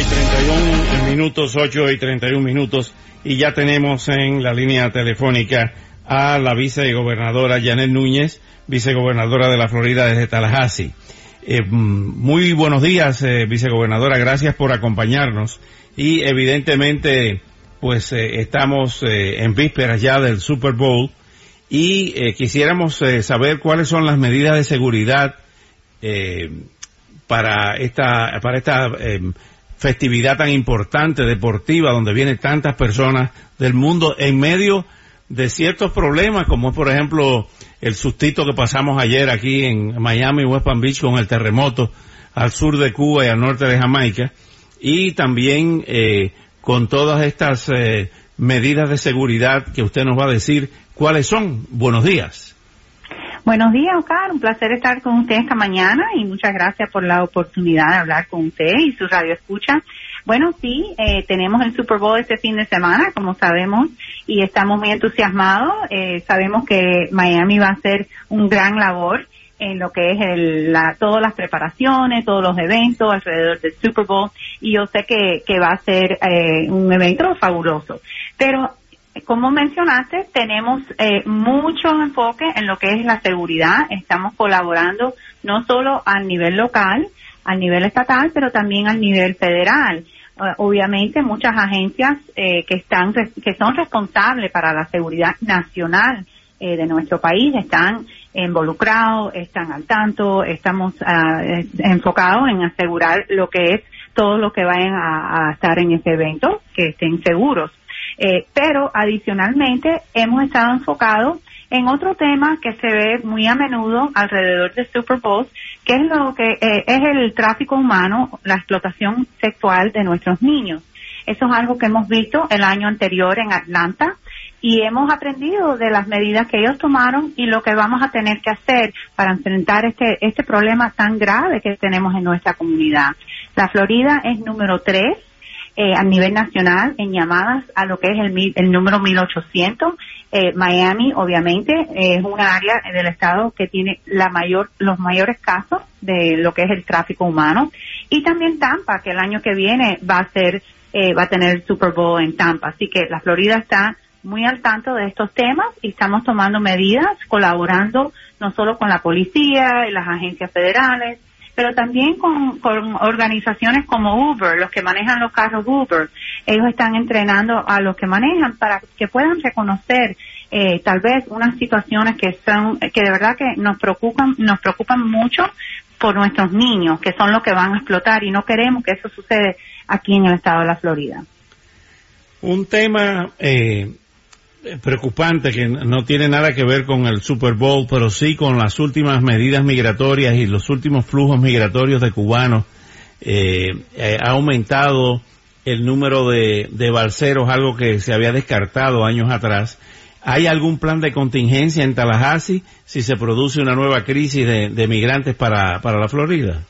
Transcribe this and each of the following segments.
Y 31 minutos, 8 y 31 minutos, y ya tenemos en la línea telefónica a la vicegobernadora Janet Núñez, vicegobernadora de la Florida desde Tallahassee. Eh, muy buenos días, eh, vicegobernadora, gracias por acompañarnos y evidentemente pues eh, estamos en vísperas ya del Super Bowl y quisiéramos saber cuáles son las medidas de seguridad para esta para esta festividad tan importante deportiva donde vienen tantas personas del mundo en medio de ciertos problemas como por ejemplo el sustito que pasamos ayer aquí en Miami West Palm Beach con el terremoto al sur de Cuba y al norte de Jamaica y también eh, con todas estas eh, medidas de seguridad que usted nos va a decir cuáles son. Buenos días. Buenos días, Oscar. Un placer estar con usted esta mañana y muchas gracias por la oportunidad de hablar con usted y su radio escucha. Bueno, sí, eh, tenemos el Super Bowl este fin de semana, como sabemos, y estamos muy entusiasmados. Eh, sabemos que Miami va a hacer un gran labor en lo que es el, la, todas las preparaciones, todos los eventos alrededor del Super Bowl, y yo sé que, que va a ser eh, un evento fabuloso. Pero como mencionaste, tenemos eh, mucho enfoque en lo que es la seguridad. Estamos colaborando no solo a nivel local, al nivel estatal, pero también al nivel federal. Uh, obviamente, muchas agencias eh, que están que son responsables para la seguridad nacional eh, de nuestro país están involucrados, están al tanto, estamos uh, enfocados en asegurar lo que es todo lo que vayan a, a estar en ese evento, que estén seguros. Eh, pero adicionalmente hemos estado enfocados en otro tema que se ve muy a menudo alrededor del Super Bowl, que es lo que eh, es el tráfico humano, la explotación sexual de nuestros niños. Eso es algo que hemos visto el año anterior en Atlanta y hemos aprendido de las medidas que ellos tomaron y lo que vamos a tener que hacer para enfrentar este este problema tan grave que tenemos en nuestra comunidad. La Florida es número tres eh, a nivel nacional en llamadas a lo que es el, el número 1800. Eh, Miami, obviamente, es una área del estado que tiene la mayor, los mayores casos de lo que es el tráfico humano. Y también Tampa, que el año que viene va a ser, eh, va a tener el Super Bowl en Tampa. Así que la Florida está muy al tanto de estos temas y estamos tomando medidas, colaborando no solo con la policía y las agencias federales, pero también con, con, organizaciones como Uber, los que manejan los carros Uber. Ellos están entrenando a los que manejan para que puedan reconocer eh, tal vez unas situaciones que son que de verdad que nos preocupan nos preocupan mucho por nuestros niños, que son los que van a explotar y no queremos que eso suceda aquí en el estado de la Florida. Un tema eh, preocupante que no tiene nada que ver con el Super Bowl, pero sí con las últimas medidas migratorias y los últimos flujos migratorios de cubanos. Eh, eh, ha aumentado el número de, de balseros, algo que se había descartado años atrás. ¿Hay algún plan de contingencia en Tallahassee si se produce una nueva crisis de, de migrantes para, para la Florida?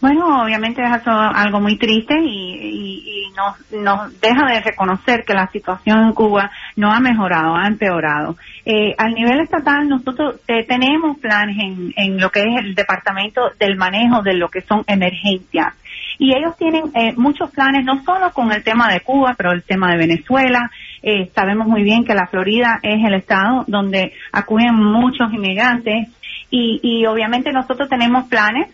Bueno, obviamente es algo muy triste y, y, nos, nos, deja de reconocer que la situación en Cuba no ha mejorado, ha empeorado. Eh, al nivel estatal nosotros eh, tenemos planes en, en lo que es el departamento del manejo de lo que son emergencias y ellos tienen eh, muchos planes, no solo con el tema de Cuba, pero el tema de Venezuela. Eh, sabemos muy bien que la Florida es el estado donde acuden muchos inmigrantes y, y obviamente nosotros tenemos planes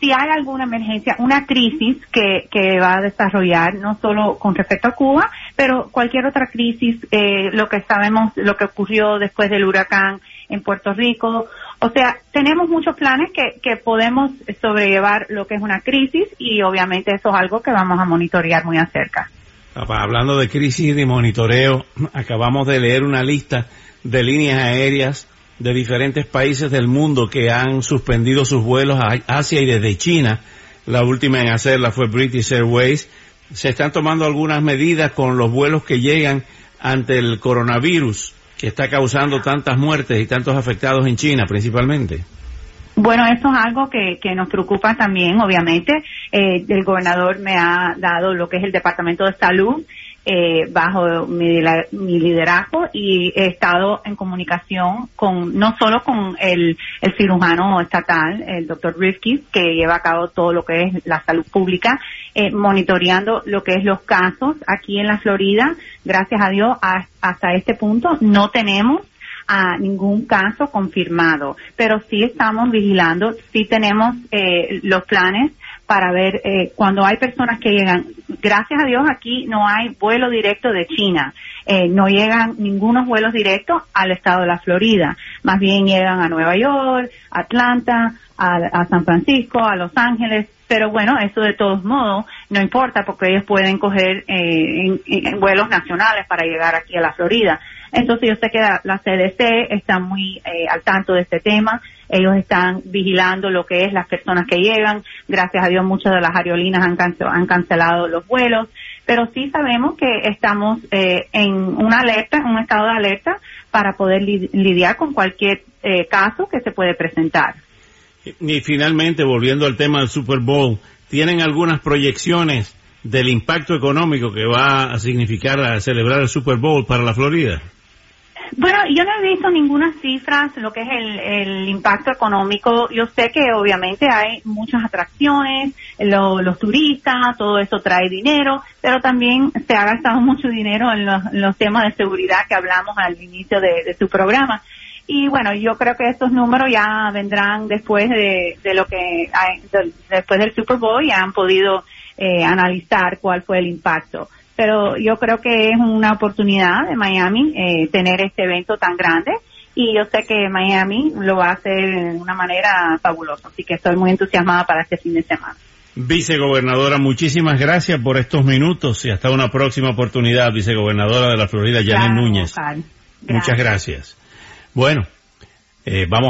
si hay alguna emergencia, una crisis que, que va a desarrollar, no solo con respecto a Cuba, pero cualquier otra crisis, eh, lo que sabemos, lo que ocurrió después del huracán en Puerto Rico. O sea, tenemos muchos planes que, que podemos sobrellevar lo que es una crisis y obviamente eso es algo que vamos a monitorear muy acerca. Hablando de crisis y de monitoreo, acabamos de leer una lista de líneas aéreas de diferentes países del mundo que han suspendido sus vuelos a Asia y desde China. La última en hacerla fue British Airways. se están tomando algunas medidas con los vuelos que llegan ante el coronavirus que está causando tantas muertes y tantos afectados en China principalmente. Bueno, eso es algo que, que nos preocupa también, obviamente. Eh, el gobernador me ha dado lo que es el Departamento de Salud eh, bajo mi, liderazgo y he estado en comunicación con no solo con el, el cirujano estatal, el doctor Rifkin, que lleva a cabo todo lo que es la salud pública, eh, monitoreando lo que es los casos aquí en la Florida. Gracias a Dios, hasta este punto no tenemos a ningún caso confirmado, pero sí estamos vigilando, sí tenemos eh, los planes para ver eh, cuando hay personas que llegan. Gracias a Dios aquí no hay vuelo directo de China. Eh, no llegan ningunos vuelos directos al estado de la Florida. Más bien llegan a Nueva York, Atlanta, a, San Francisco, a Los Ángeles. Pero bueno, eso de todos modos no importa porque ellos pueden coger eh, en, vuelos nacionales para llegar aquí a la Florida. Entonces yo sé que la, CDC está muy eh, al tanto de este tema. Ellos están vigilando lo que es las personas que llegan. Gracias a Dios muchas de las aerolíneas han, han cancelado los vuelos. Pero sí sabemos que estamos eh, en una alerta, en un estado de alerta para poder lidiar con cualquier eh, caso que se puede presentar. Y finalmente, volviendo al tema del Super Bowl, ¿tienen algunas proyecciones del impacto económico que va a significar celebrar el Super Bowl para la Florida? Bueno, yo no he visto ninguna cifra lo que es el, impacto económico. Yo sé que obviamente hay muchas atracciones, los turistas, todo eso trae dinero, pero también se ha gastado mucho dinero en los, temas de seguridad que hablamos al inicio de, su programa. Y bueno, yo creo que estos números ya vendrán después de, lo que hay, después del Super Bowl y han podido eh, analizar cuál fue el impacto pero yo creo que es una oportunidad de Miami eh, tener este evento tan grande y yo sé que Miami lo va a hacer de una manera fabulosa, así que estoy muy entusiasmada para este fin de semana. Vicegobernadora, muchísimas gracias por estos minutos y hasta una próxima oportunidad, vicegobernadora de la Florida, Janet Núñez. Muchas gracias. Bueno, eh, vamos a